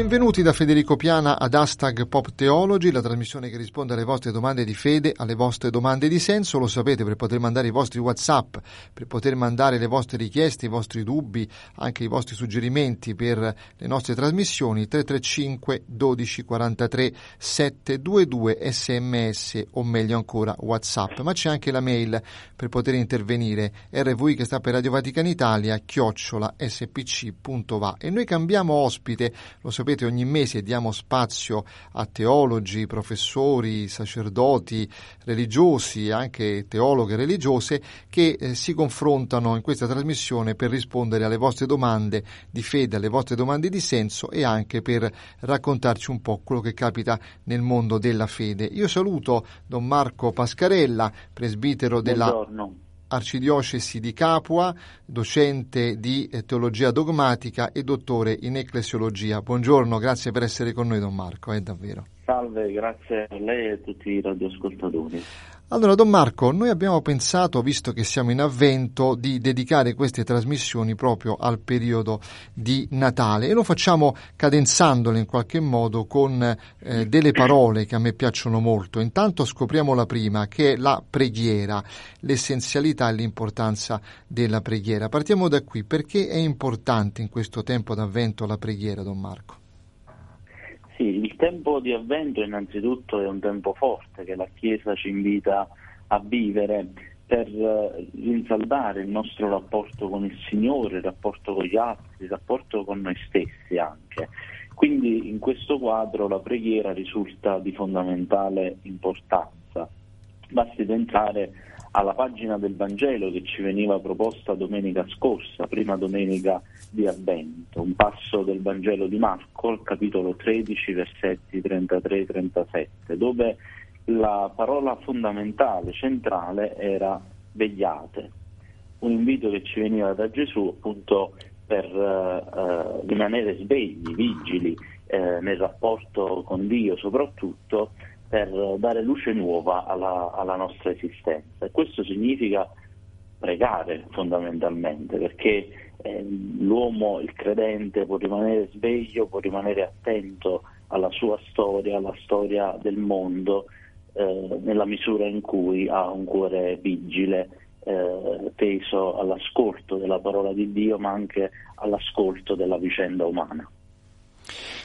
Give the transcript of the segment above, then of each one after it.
Benvenuti da Federico Piana ad Hashtag Pop Theology, la trasmissione che risponde alle vostre domande di fede, alle vostre domande di senso. Lo sapete per poter mandare i vostri WhatsApp, per poter mandare le vostre richieste, i vostri dubbi, anche i vostri suggerimenti per le nostre trasmissioni 335 12 43 722 sms o meglio ancora WhatsApp. Ma c'è anche la mail per poter intervenire rvi che sta per Radio Vaticana Italia chiocciola spc.va e noi cambiamo ospite, lo sapete ogni mese diamo spazio a teologi, professori, sacerdoti, religiosi, anche teologhe religiose che eh, si confrontano in questa trasmissione per rispondere alle vostre domande di fede, alle vostre domande di senso e anche per raccontarci un po' quello che capita nel mondo della fede. Io saluto Don Marco Pascarella, presbitero della Buongiorno. Arcidiocesi di Capua, docente di eh, teologia dogmatica e dottore in ecclesiologia. Buongiorno, grazie per essere con noi Don Marco, è davvero. Salve, grazie a lei e a tutti i radioascoltatori. Allora, Don Marco, noi abbiamo pensato, visto che siamo in avvento, di dedicare queste trasmissioni proprio al periodo di Natale e lo facciamo cadenzandole in qualche modo con eh, delle parole che a me piacciono molto. Intanto scopriamo la prima, che è la preghiera, l'essenzialità e l'importanza della preghiera. Partiamo da qui, perché è importante in questo tempo d'avvento la preghiera, Don Marco? Sì, il tempo di avvento innanzitutto è un tempo forte che la Chiesa ci invita a vivere per eh, rinsaldare il nostro rapporto con il Signore, il rapporto con gli altri, il rapporto con noi stessi anche. Quindi in questo quadro la preghiera risulta di fondamentale importanza. Basti pensare alla pagina del Vangelo che ci veniva proposta domenica scorsa, prima domenica di Avvento, un passo del Vangelo di Marco, il capitolo 13, versetti 33-37, dove la parola fondamentale, centrale, era vegliate, un invito che ci veniva da Gesù appunto per eh, rimanere svegli, vigili eh, nel rapporto con Dio soprattutto, per dare luce nuova alla, alla nostra esistenza. E questo significa pregare fondamentalmente, perché eh, l'uomo, il credente, può rimanere sveglio, può rimanere attento alla sua storia, alla storia del mondo, eh, nella misura in cui ha un cuore vigile, eh, teso all'ascolto della parola di Dio, ma anche all'ascolto della vicenda umana.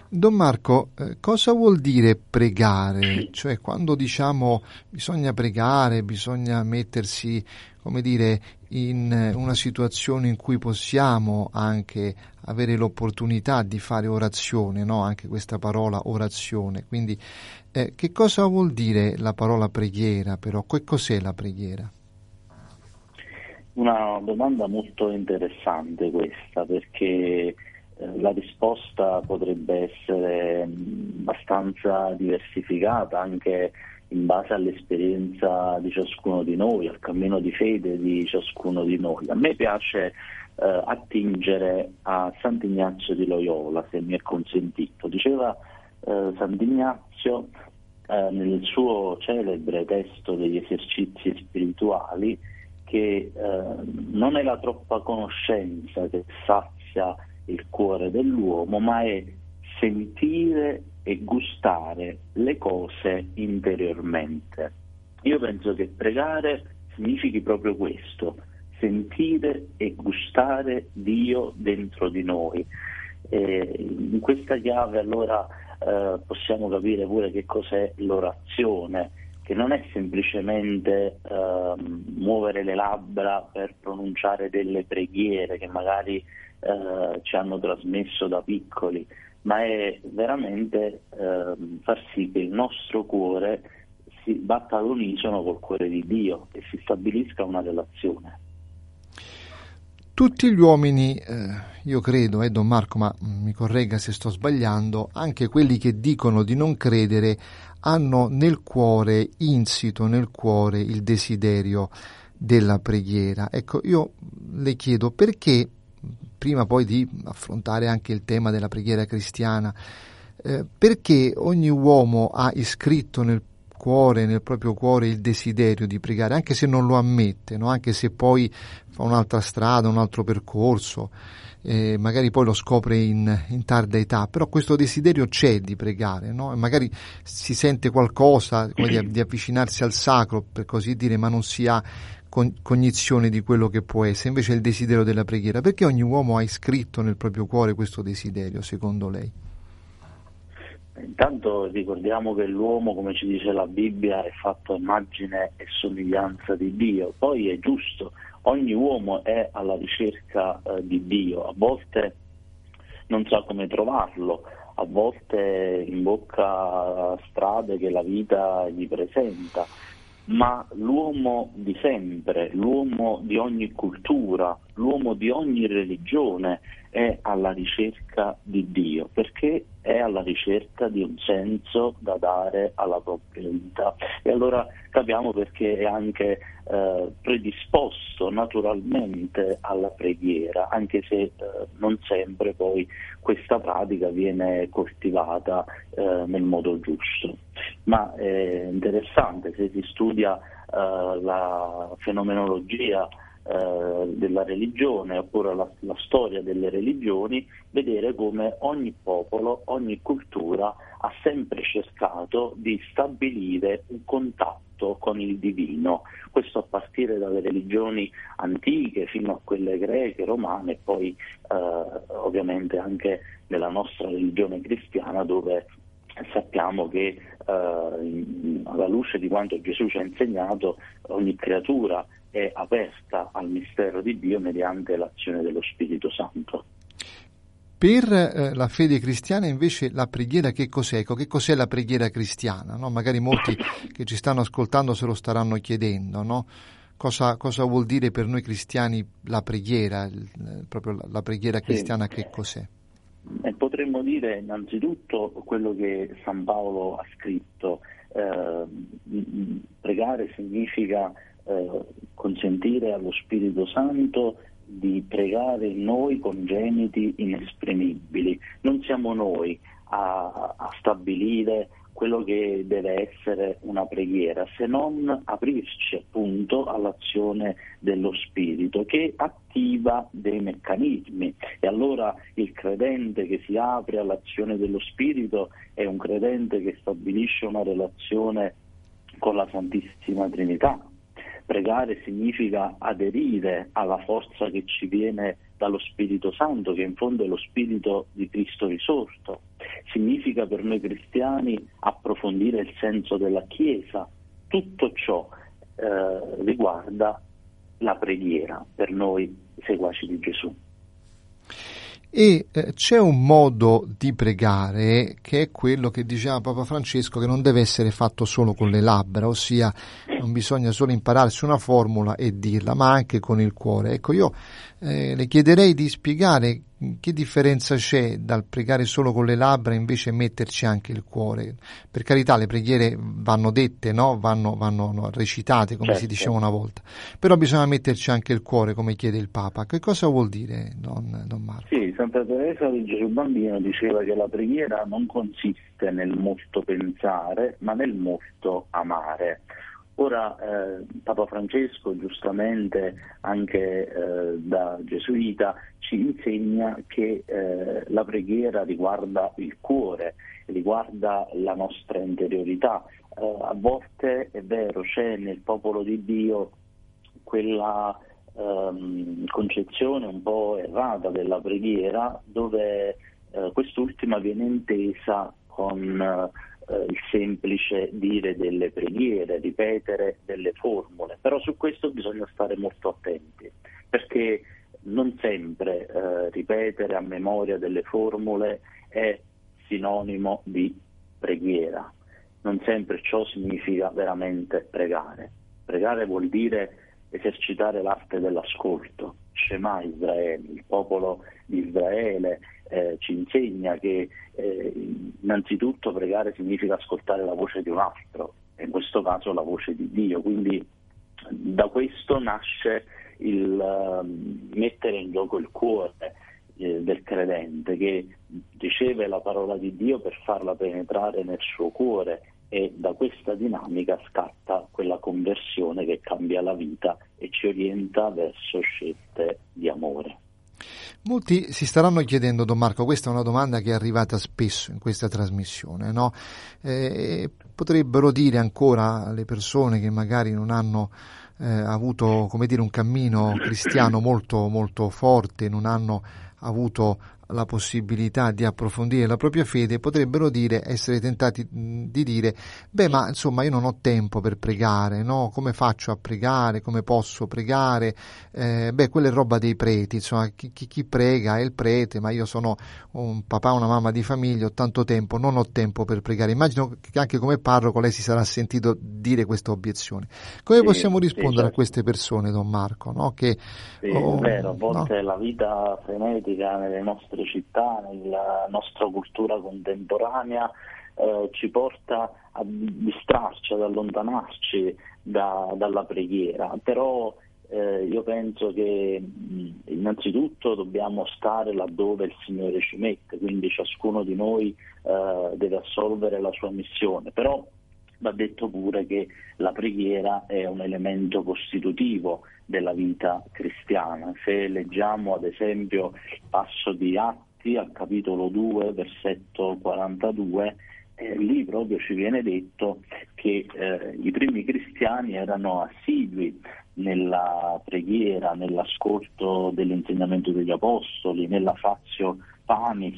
Don Marco, eh, cosa vuol dire pregare? Cioè, quando diciamo bisogna pregare, bisogna mettersi, come dire, in una situazione in cui possiamo anche avere l'opportunità di fare orazione, no? Anche questa parola orazione. Quindi, eh, che cosa vuol dire la parola preghiera, però? Che cos'è la preghiera? Una domanda molto interessante questa, perché eh, la risposta potrebbe essere mm, abbastanza diversificata anche in base all'esperienza di ciascuno di noi, al cammino di fede di ciascuno di noi. A me piace eh, attingere a Sant'Ignazio di Loyola, se mi è consentito. Diceva eh, Sant'Ignazio eh, nel suo celebre testo degli esercizi spirituali che eh, non è la troppa conoscenza che sazia il cuore dell'uomo, ma è sentire e gustare le cose interiormente. Io penso che pregare significhi proprio questo, sentire e gustare Dio dentro di noi. E in questa chiave allora eh, possiamo capire pure che cos'è l'orazione, che non è semplicemente eh, muovere le labbra per pronunciare delle preghiere che magari eh, ci hanno trasmesso da piccoli, ma è veramente eh, far sì che il nostro cuore si batta all'unisono col cuore di Dio e si stabilisca una relazione. Tutti gli uomini, eh, io credo, eh, Don Marco, ma mi corregga se sto sbagliando, anche quelli che dicono di non credere, hanno nel cuore, insito nel cuore, il desiderio della preghiera. Ecco, io le chiedo perché, prima poi di affrontare anche il tema della preghiera cristiana, eh, perché ogni uomo ha iscritto nel cuore, nel proprio cuore il desiderio di pregare, anche se non lo ammette, no? anche se poi fa un'altra strada, un altro percorso, eh, magari poi lo scopre in, in, tarda età, però questo desiderio c'è di pregare, no? magari si sente qualcosa di, di, avvicinarsi al sacro, per così dire, ma non si ha cognizione di quello che può essere, invece è il desiderio della preghiera. Perché ogni uomo ha iscritto nel proprio cuore questo desiderio, secondo lei? Intanto ricordiamo che l'uomo, come ci dice la Bibbia, è fatto a immagine e somiglianza di Dio. Poi è giusto, ogni uomo è alla ricerca eh, di Dio, a volte non sa come trovarlo, a volte imbocca strade che la vita gli presenta, ma l'uomo di sempre, l'uomo di ogni cultura, l'uomo di ogni religione è alla ricerca di Dio, perché è alla ricerca di un senso da dare alla propria vita. E allora capiamo perché è anche eh, predisposto naturalmente alla preghiera, anche se eh, non sempre poi questa pratica viene coltivata eh, nel modo giusto. Ma è interessante se si studia eh, la fenomenologia eh, della religione oppure la, la, storia delle religioni, vedere come ogni popolo, ogni cultura ha sempre cercato di stabilire un contatto con il divino, questo a partire dalle religioni antiche fino a quelle greche, romane e poi eh, ovviamente anche nella nostra religione cristiana dove sappiamo che eh, alla luce di quanto Gesù ci ha insegnato ogni creatura è aperta al mistero di Dio mediante l'azione dello Spirito Santo. Per eh, la fede cristiana invece la preghiera che cos'è? Ecco, che cos'è la preghiera cristiana? No? Magari molti che ci stanno ascoltando se lo staranno chiedendo, no? cosa, cosa, vuol dire per noi cristiani la preghiera, il, proprio la, preghiera cristiana sì. che cos'è? Eh, potremmo dire innanzitutto quello che San Paolo ha scritto, eh, pregare significa eh, consentire allo Spirito Santo di pregare noi congeniti inesprimibili. Non siamo noi a, a stabilire quello che deve essere una preghiera, se non aprirci appunto all'azione dello Spirito che attiva dei meccanismi e allora il credente che si apre all'azione dello Spirito è un credente che stabilisce una relazione con la Santissima Trinità, Pregare significa aderire alla forza che ci viene dallo Spirito Santo, che in fondo è lo Spirito di Cristo risorto. Significa per noi cristiani approfondire il senso della Chiesa. Tutto ciò eh, riguarda la preghiera per noi seguaci di Gesù. E eh, c'è un modo di pregare che è quello che diceva Papa Francesco che non deve essere fatto solo con le labbra, ossia non bisogna solo impararsi una formula e dirla, ma anche con il cuore. Ecco, io eh, le chiederei di spiegare che differenza c'è dal pregare solo con le labbra e invece metterci anche il cuore? Per carità, le preghiere vanno dette, no? vanno, vanno no, recitate, come certo. si diceva una volta, però bisogna metterci anche il cuore, come chiede il Papa. Che cosa vuol dire, don, don Marco? Sì, Santa Teresa di Gesù Bambino diceva che la preghiera non consiste nel molto pensare, ma nel molto amare. Ora eh, Papa Francesco, giustamente anche eh, da gesuita, ci insegna che eh, la preghiera riguarda il cuore, riguarda la nostra interiorità. Eh, a volte è vero, c'è nel popolo di Dio quella ehm, concezione un po' errata della preghiera dove eh, quest'ultima viene intesa con eh, il semplice dire delle preghiere, ripetere delle formule, però su questo bisogna stare molto attenti perché non sempre eh, ripetere a memoria delle formule è sinonimo di preghiera, non sempre ciò significa veramente pregare. Pregare vuol dire esercitare l'arte dell'ascolto. Shema Israele, il popolo di Israele eh, ci insegna che eh, innanzitutto pregare significa ascoltare la voce di un altro, in questo caso la voce di Dio, quindi da questo nasce il uh, mettere in gioco il cuore eh, del credente che riceve la parola di Dio per farla penetrare nel suo cuore e da questa dinamica scatta quella conversione che cambia la vita e ci orienta verso scelte di amore. Molti si staranno chiedendo, Don Marco, questa è una domanda che è arrivata spesso in questa trasmissione, no? eh, potrebbero dire ancora alle persone che magari non hanno eh, avuto dire, un cammino cristiano molto, molto forte, non hanno avuto la possibilità di approfondire la propria fede, potrebbero dire, essere tentati di dire, beh ma insomma io non ho tempo per pregare, no? Come faccio a pregare? Come posso pregare? Eh, beh, quella è roba dei preti, insomma, chi, chi, chi, prega è il prete, ma io sono un papà, una mamma di famiglia, ho tanto tempo, non ho tempo per pregare. Immagino che anche come parroco lei si sarà sentito dire questa obiezione. Come sì, possiamo rispondere sì, certo. a queste persone, Don Marco? No? Che, sì, oh, è vero, a volte no? la vita frenetica nelle nostre nostre città, nella nostra cultura contemporanea, eh, ci porta a distrarci, ad allontanarci da, dalla preghiera. Però eh, io penso che innanzitutto dobbiamo stare laddove il Signore ci mette, quindi ciascuno di noi eh, deve assolvere la sua missione. Però va detto pure che la preghiera è un elemento costitutivo della vita cristiana. Se leggiamo ad esempio il passo di Atti al capitolo 2, versetto 42, eh, lì proprio ci viene detto che eh, i primi cristiani erano assidui nella preghiera, nell'ascolto dell'insegnamento degli apostoli, nella fazio panis,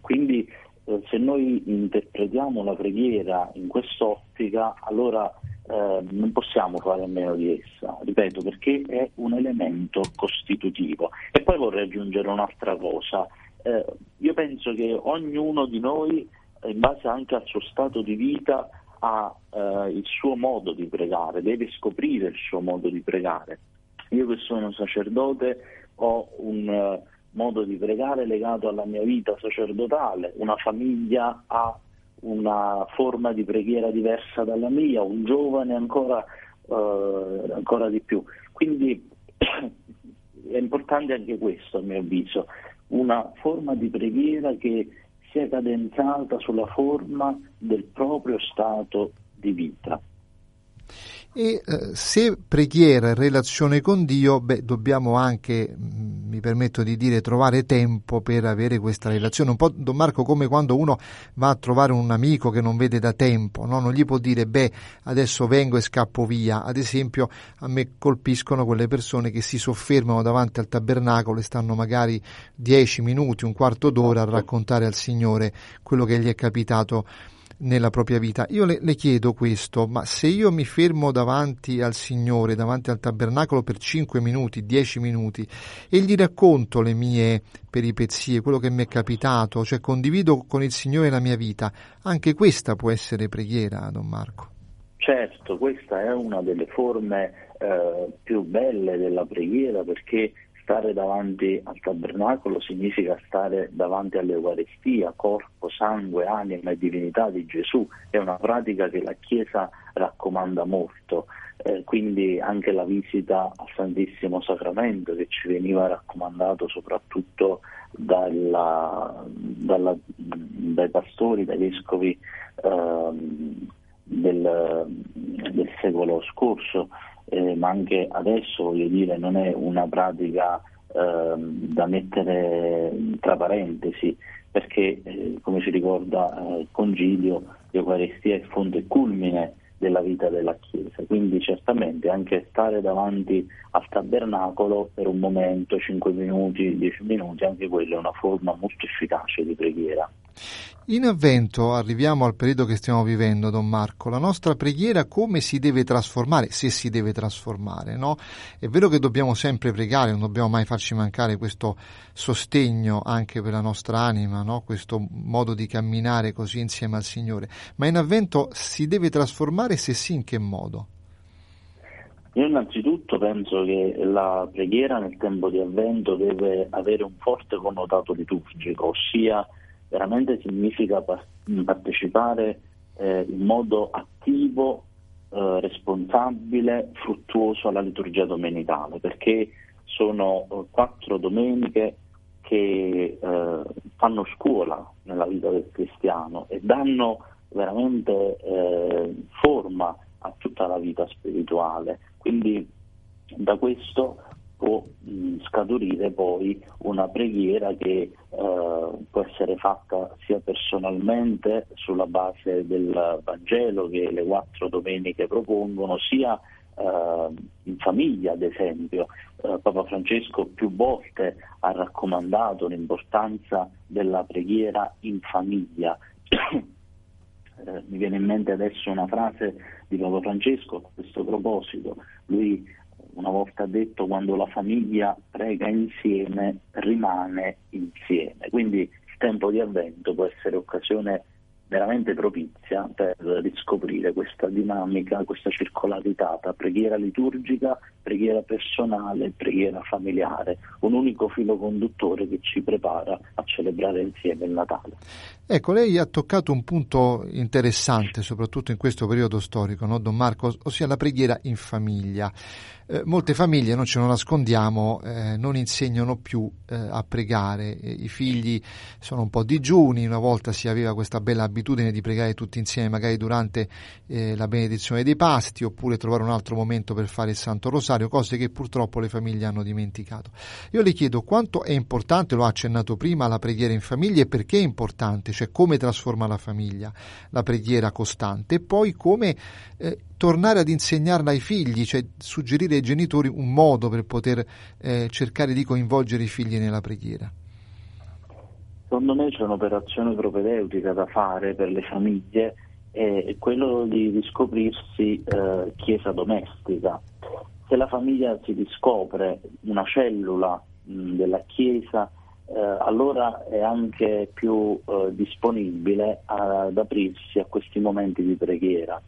quindi eh, se noi interpretiamo la preghiera in quest'ottica, allora eh, non possiamo fare a meno di essa, ripeto, perché è un elemento costitutivo. E poi vorrei aggiungere un'altra cosa. Eh, io penso che ognuno di noi, in base anche al suo stato di vita, ha eh, il suo modo di pregare, deve scoprire il suo modo di pregare. Io che sono sacerdote ho un modo di pregare legato alla mia vita sacerdotale, una famiglia ha una forma di preghiera diversa dalla mia, un giovane ancora, eh, ancora di più. Quindi è importante anche questo a mio avviso, una forma di preghiera che sia cadenzata sulla forma del proprio stato di vita. E eh, se preghiera e relazione con Dio, beh, dobbiamo anche, mm, mi permetto di dire, trovare tempo per avere questa relazione. Un po', Don Marco, come quando uno va a trovare un amico che non vede da tempo, no? non gli può dire, beh, adesso vengo e scappo via. Ad esempio, a me colpiscono quelle persone che si soffermano davanti al tabernacolo e stanno magari dieci minuti, un quarto d'ora a raccontare al Signore quello che gli è capitato nella propria vita. Io le, le, chiedo questo, ma se io mi fermo davanti al Signore, davanti al tabernacolo per 5 minuti, 10 minuti e gli racconto le mie peripezie, quello che mi è capitato, cioè condivido con il Signore la mia vita, anche questa può essere preghiera, Don Marco. Certo, questa è una delle forme eh, più belle della preghiera perché stare davanti al tabernacolo significa stare davanti all'Eucaristia, corpo, sangue, anima e divinità di Gesù. È una pratica che la Chiesa raccomanda molto. Eh, quindi anche la visita al Santissimo Sacramento che ci veniva raccomandato soprattutto dalla, dalla, dai pastori, dai vescovi eh, del, del secolo scorso eh, ma anche adesso voglio dire non è una pratica eh, da mettere tra parentesi perché eh, come ci ricorda eh, il Concilio l'Eucaristia è fonte e culmine della vita della Chiesa, quindi certamente anche stare davanti al tabernacolo per un momento, 5 minuti, 10 minuti, anche quella è una forma molto efficace di preghiera. In avvento arriviamo al periodo che stiamo vivendo, Don Marco. La nostra preghiera come si deve trasformare, se si deve trasformare, no? È vero che dobbiamo sempre pregare, non dobbiamo mai farci mancare questo sostegno anche per la nostra anima, no? Questo modo di camminare così insieme al Signore. Ma in avvento si deve trasformare, se sì, in che modo? Io innanzitutto penso che la preghiera nel tempo di avvento deve avere un forte connotato liturgico, ossia veramente significa partecipare eh, in modo attivo eh, responsabile, fruttuoso alla liturgia domenicale, perché sono eh, quattro domeniche che eh, fanno scuola nella vita del cristiano e danno veramente eh, forma a tutta la vita spirituale. Quindi da questo può mh, scaturire poi una preghiera che eh, può essere fatta sia personalmente sulla base del Vangelo che le quattro domeniche propongono, sia eh, in famiglia ad esempio. Eh, Papa Francesco più volte ha raccomandato l'importanza della preghiera in famiglia. Eh, mi viene in mente adesso una frase di Papa Francesco a questo proposito. Lui una volta detto quando la famiglia prega insieme rimane insieme. Quindi il tempo di avvento può essere occasione veramente propizia per riscoprire questa dinamica, questa circolarità tra preghiera liturgica, preghiera personale, preghiera familiare, un unico filo conduttore che ci prepara a celebrare insieme il Natale. Ecco, lei ha toccato un punto interessante, soprattutto in questo periodo storico, no, Don Marco, ossia la preghiera in famiglia. Eh, molte famiglie, non ce lo nascondiamo, eh, non insegnano più eh, a pregare, i figli sono un po' digiuni, una volta si aveva questa bella abitudine di pregare tutti insieme, magari durante eh, la benedizione dei pasti, oppure trovare un altro momento per fare il Santo Rosario, cose che purtroppo le famiglie hanno dimenticato. Io le chiedo quanto è importante, lo ha accennato prima, la preghiera in famiglia e perché è importante, cioè come trasforma la famiglia la preghiera costante e poi come eh, tornare ad insegnarla ai figli, cioè suggerire ai genitori un modo per poter eh, cercare di coinvolgere i figli nella preghiera. Secondo me c'è un'operazione propedeutica da fare per le famiglie, è quello di riscoprirsi eh, chiesa domestica. Se la famiglia si riscopre una cellula mh, della chiesa, eh, allora è anche più eh, disponibile ad aprirsi a questi momenti di preghiera.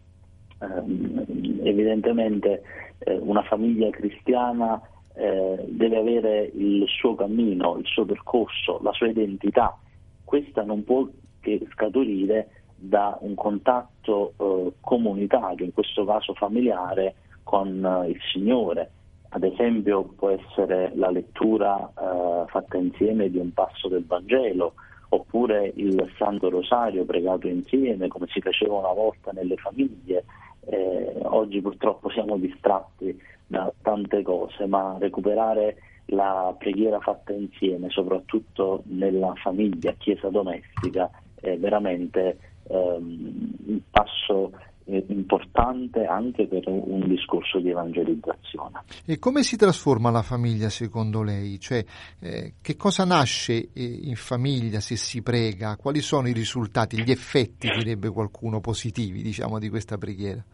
Eh, evidentemente eh, una famiglia cristiana eh, deve avere il suo cammino, il suo percorso, la sua identità. Questa non può che scaturire da un contatto eh, comunitario, in questo caso familiare, con il Signore. Ad esempio può essere la lettura eh, fatta insieme di un passo del Vangelo, oppure il Santo Rosario pregato insieme, come si faceva una volta nelle famiglie, eh, oggi purtroppo siamo distratti da tante cose, ma recuperare la preghiera fatta insieme, soprattutto nella famiglia, chiesa domestica, è veramente ehm, un passo eh, importante anche per un discorso di evangelizzazione. E come si trasforma la famiglia secondo lei? Cioè, eh, che cosa nasce eh, in famiglia se si prega? Quali sono i risultati, gli effetti, direbbe qualcuno, positivi diciamo, di questa preghiera?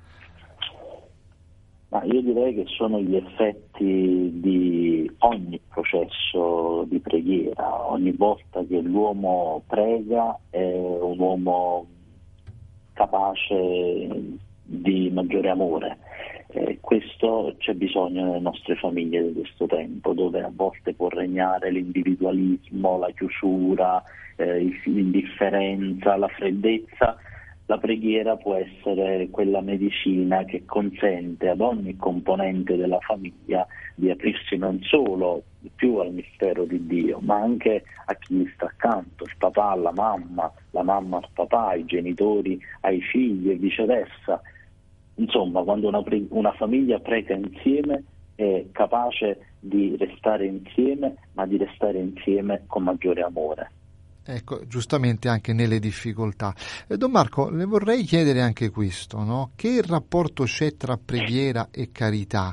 Ma io direi che sono gli effetti di ogni processo di preghiera, ogni volta che l'uomo prega è un uomo capace di maggiore amore. Eh, questo c'è bisogno nelle nostre famiglie di questo tempo, dove a volte può regnare l'individualismo, la chiusura, eh, l'indifferenza, la freddezza la preghiera può essere quella medicina che consente ad ogni componente della famiglia di aprirsi non solo più al mistero di Dio, ma anche a chi gli sta accanto, il papà alla mamma, la mamma al papà, i genitori ai figli e viceversa. Insomma, quando una, pre- una famiglia prega insieme è capace di restare insieme, ma di restare insieme con maggiore amore. Ecco, giustamente anche nelle difficoltà. Eh, Don Marco, le vorrei chiedere anche questo, no? Che rapporto c'è tra preghiera e carità?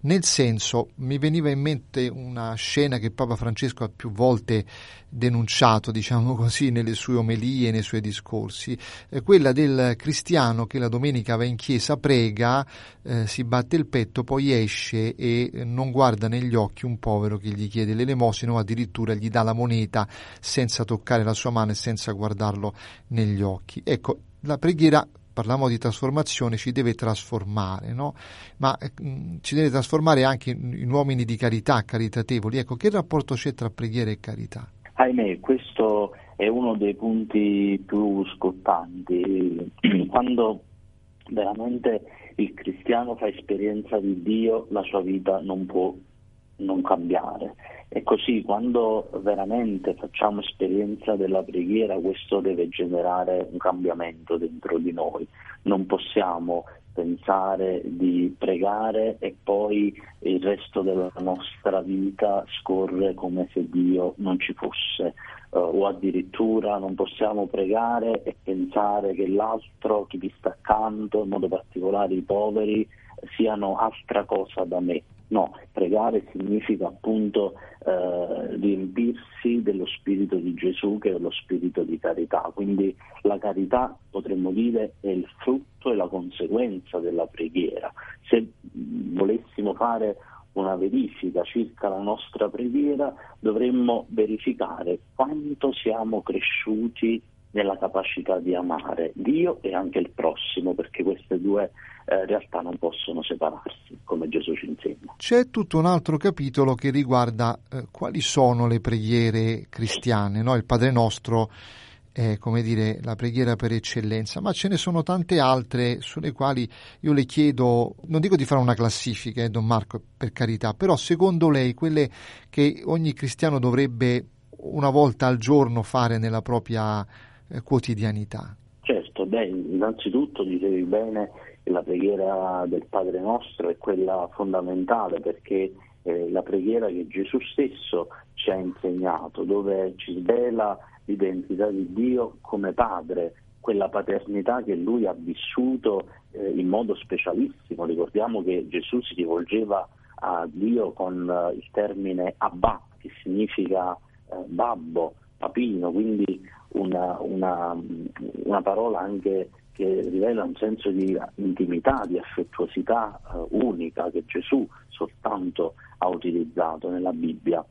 Nel senso, mi veniva in mente una scena che Papa Francesco ha più volte denunciato, diciamo così, nelle sue omelie nei suoi discorsi, eh, quella del cristiano che la domenica va in chiesa, prega, eh, si batte il petto, poi esce e non guarda negli occhi un povero che gli chiede l'elemosina o addirittura gli dà la moneta senza toccare la sua mano e senza guardarlo negli occhi. Ecco, la preghiera parliamo di trasformazione, ci deve trasformare, no? ma mh, mm, ci deve trasformare anche in, in, uomini di carità, caritatevoli. Ecco, che rapporto c'è tra preghiera e carità? Ahimè, questo è uno dei punti più scottanti. Quando veramente il cristiano fa esperienza di Dio, la sua vita non può non cambiare. E così quando veramente facciamo esperienza della preghiera, questo deve generare un cambiamento dentro di noi. Non possiamo pensare di pregare e poi il resto della nostra vita scorre come se Dio non ci fosse. Uh, o addirittura non possiamo pregare e pensare che l'altro, chi ti sta accanto, in modo particolare i poveri, siano altra cosa da me. No, pregare significa appunto eh, riempirsi dello spirito di Gesù che è lo spirito di carità. Quindi la carità potremmo dire è il frutto e la conseguenza della preghiera. Se volessimo fare una verifica circa la nostra preghiera, dovremmo verificare quanto siamo cresciuti nella capacità di amare Dio e anche il prossimo, perché queste due eh, realtà non possono separarsi, come Gesù ci insegna. C'è tutto un altro capitolo che riguarda eh, quali sono le preghiere cristiane, no? il Padre Nostro è come dire la preghiera per eccellenza, ma ce ne sono tante altre sulle quali io le chiedo, non dico di fare una classifica, eh, Don Marco, per carità, però secondo lei quelle che ogni cristiano dovrebbe una volta al giorno fare nella propria quotidianità? Certo, beh, innanzitutto dicevi bene che la preghiera del Padre nostro è quella fondamentale perché è la preghiera che Gesù stesso ci ha insegnato, dove ci svela l'identità di Dio come Padre, quella paternità che lui ha vissuto eh, in modo specialissimo. Ricordiamo che Gesù si rivolgeva a Dio con eh, il termine Abba, che significa eh, babbo, papino, quindi una, una, una parola anche che rivela un senso di intimità, di affettuosità eh, unica che Gesù soltanto ha utilizzato nella Bibbia.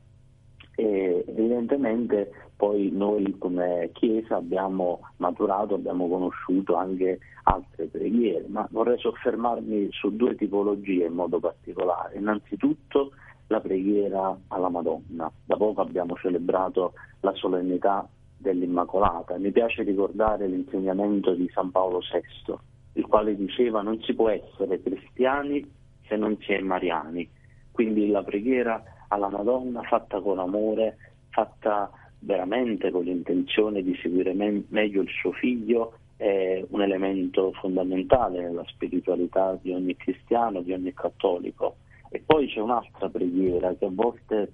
E evidentemente poi noi come Chiesa abbiamo maturato, abbiamo conosciuto anche altre preghiere, ma vorrei soffermarmi su due tipologie in modo particolare. Innanzitutto la preghiera alla Madonna. Da poco abbiamo celebrato la solennità dell'Immacolata. Mi piace ricordare l'insegnamento di San Paolo VI, il quale diceva non si può essere cristiani se non si è mariani. Quindi la preghiera alla Madonna fatta con amore, fatta veramente con l'intenzione di seguire me- meglio il suo figlio è un elemento fondamentale nella spiritualità di ogni cristiano, di ogni cattolico. E poi c'è un'altra preghiera che a volte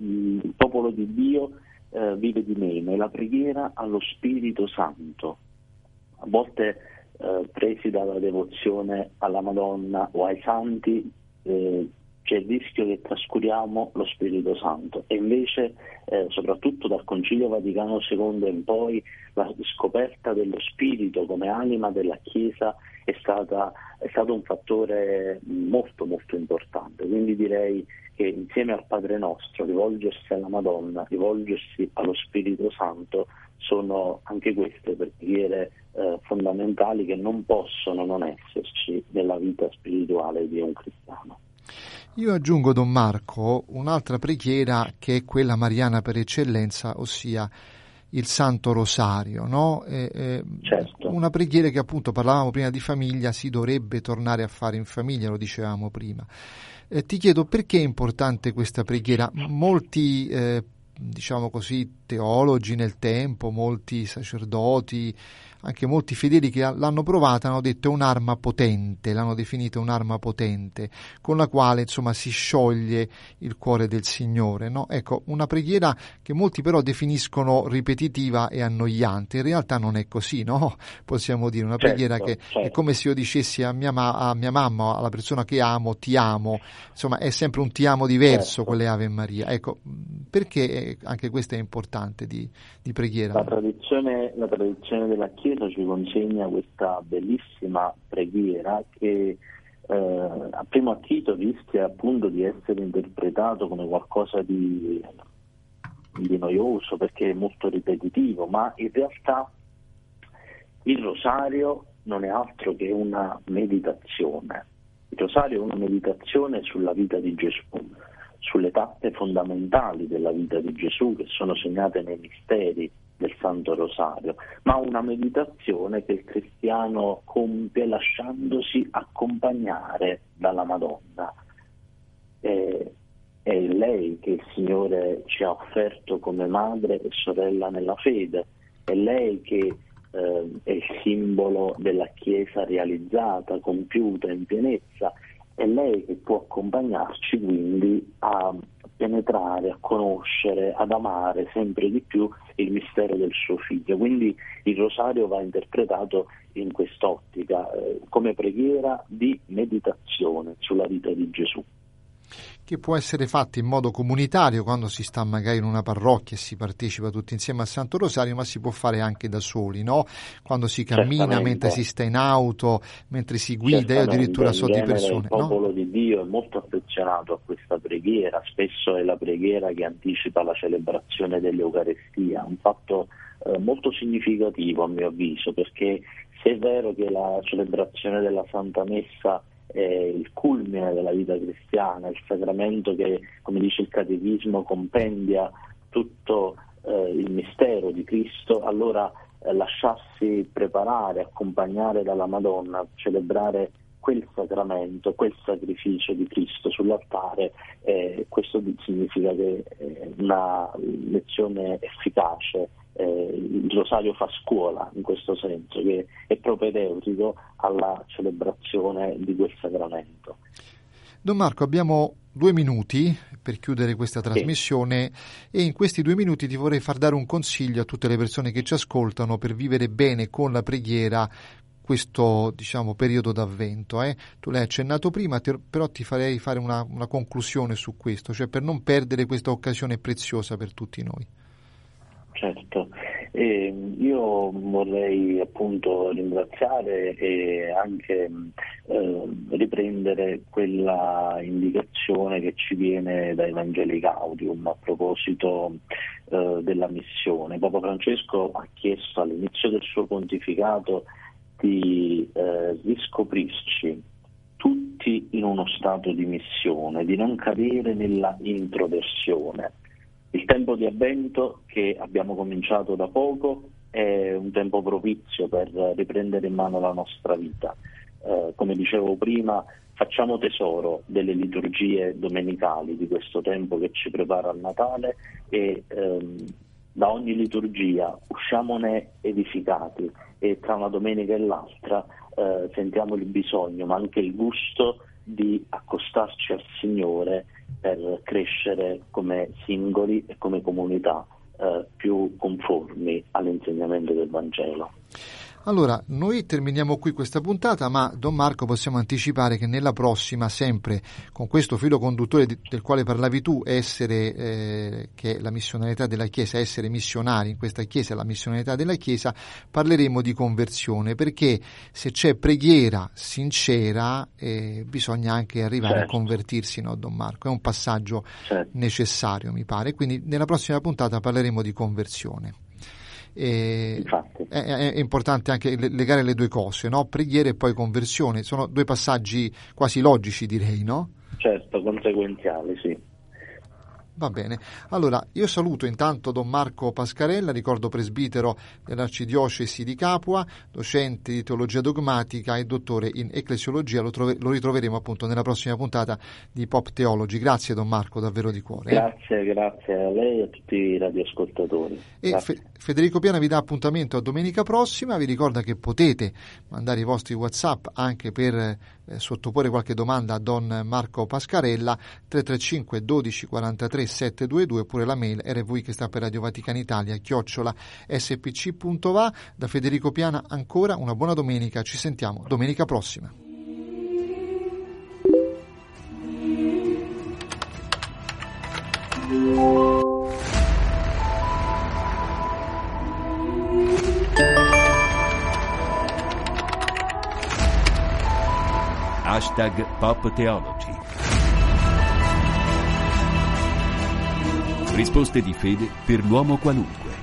il popolo di Dio eh, vive di meno, è la preghiera allo Spirito Santo. A volte eh, presi dalla devozione alla Madonna o ai santi eh, c'è il rischio che trascuriamo lo Spirito Santo e invece eh, soprattutto dal Concilio Vaticano II in poi la scoperta dello Spirito come anima della Chiesa è, stata, è stato un fattore molto molto importante, quindi direi che insieme al Padre nostro rivolgersi alla Madonna, rivolgersi allo Spirito Santo sono anche queste preghiere eh, fondamentali che non possono non esserci nella vita spirituale di un cristiano. Io aggiungo, Don Marco, un'altra preghiera che è quella mariana per eccellenza, ossia il Santo Rosario, no? eh, eh, certo. Una preghiera che appunto parlavamo prima di famiglia, si dovrebbe tornare a fare in famiglia, lo dicevamo prima. Eh, ti chiedo perché è importante questa preghiera. Molti, eh, diciamo così, teologi nel tempo, molti sacerdoti, anche molti fedeli che l'hanno provata hanno detto è un'arma potente, l'hanno definita un'arma potente, con la quale insomma si scioglie il cuore del Signore. No? Ecco, una preghiera che molti però definiscono ripetitiva e annoiante, in realtà non è così, no? Possiamo dire una preghiera certo, che certo. è come se io dicessi a mia, ma- a mia, mamma, alla persona che amo, ti amo, insomma è sempre un ti amo diverso certo. con le Ave Maria. Ecco, perché anche questo è importante di, di preghiera? La tradizione, la tradizione della Chiesa Chiesa ci consegna questa bellissima preghiera che eh, a primo acchito rischia appunto di essere interpretato come qualcosa di, di noioso perché è molto ripetitivo, ma in realtà il rosario non è altro che una meditazione. Il rosario è una meditazione sulla vita di Gesù, sulle tappe fondamentali della vita di Gesù che sono segnate nei misteri del Santo Rosario, ma una meditazione che il cristiano compie lasciandosi accompagnare dalla Madonna. E, è lei che il Signore ci ha offerto come madre e sorella nella fede, è lei che eh, è il simbolo della Chiesa realizzata, compiuta in pienezza, è lei che può accompagnarci quindi a penetrare, a conoscere, ad amare sempre di più il mistero del suo figlio. Quindi il rosario va interpretato in quest'ottica, eh, come preghiera di meditazione sulla vita di Gesù che può essere fatto in modo comunitario quando si sta magari in una parrocchia e si partecipa tutti insieme al Santo Rosario, ma si può fare anche da soli, no? Quando si cammina, mentre si sta in auto, mentre si guida, io addirittura so di persone. Il popolo no? di Dio è molto affezionato a questa preghiera, spesso è la preghiera che anticipa la celebrazione dell'Eucarestia, un fatto eh, molto significativo a mio avviso, perché se è vero che la celebrazione della Santa Messa è il culmine della vita cristiana, il sacramento che, come dice il Catechismo, compendia tutto eh, il mistero di Cristo, allora eh, lasciarsi preparare, accompagnare dalla Madonna, celebrare quel sacramento, quel sacrificio di Cristo sull'altare, eh, questo significa che è una lezione efficace eh, il rosario fa scuola in questo senso, che è propedeutico alla celebrazione di quel sacramento. Don Marco, abbiamo due minuti per chiudere questa trasmissione sì. e in questi due minuti ti vorrei far dare un consiglio a tutte le persone che ci ascoltano per vivere bene con la preghiera questo diciamo, periodo d'avvento. Eh? Tu l'hai accennato prima, te, però ti farei fare una, una conclusione su questo, cioè per non perdere questa occasione preziosa per tutti noi. Certo, eh, io vorrei appunto ringraziare e anche eh, riprendere quella indicazione che ci viene da Evangeli Gaudium a proposito eh, della missione. Papa Francesco ha chiesto all'inizio del suo pontificato di eh, riscoprirci tutti in uno stato di missione, di non cadere nella introversione il tempo di avvento che abbiamo cominciato da poco è un tempo propizio per riprendere in mano la nostra vita. Eh, come dicevo prima, facciamo tesoro delle liturgie domenicali di questo tempo che ci prepara al Natale e ehm, da ogni liturgia usciamone edificati e tra una domenica e l'altra eh, sentiamo il bisogno ma anche il gusto di accostarci al Signore per crescere come singoli e come comunità eh, più conformi all'insegnamento del Vangelo. Allora, noi terminiamo qui questa puntata, ma Don Marco possiamo anticipare che nella prossima, sempre con questo filo conduttore del quale parlavi tu, essere, eh, che è la missionarietà della Chiesa, essere missionari in questa Chiesa, la missionarietà della Chiesa, parleremo di conversione, perché se c'è preghiera sincera eh, bisogna anche arrivare certo. a convertirsi, no Don Marco? È un passaggio certo. necessario, mi pare. Quindi nella prossima puntata parleremo di conversione. E è, è, importante anche legare le due cose, no? preghiera e poi conversione, sono due passaggi quasi logici direi, no? Certo, conseguenziali, sì. Va bene, allora io saluto intanto Don Marco Pascarella, ricordo presbitero dell'Arcidiocesi di Capua, docente di teologia dogmatica e dottore in ecclesiologia, lo, trove, lo ritroveremo appunto nella prossima puntata di Pop Theology. Grazie Don Marco, davvero di cuore. Grazie, grazie a lei e a tutti i radioascoltatori. E Fe- Federico Piana vi dà appuntamento a domenica prossima, vi ricorda che potete mandare i vostri Whatsapp anche per eh, sottoporre qualche domanda a Don Marco Pascarella 335 12 43 722 oppure la mail rv che sta per Radio Vaticana Italia chiocciola spc.va da Federico Piana ancora una buona domenica ci sentiamo domenica prossima. Hashtag Pop Theology Risposte di fede per l'uomo qualunque.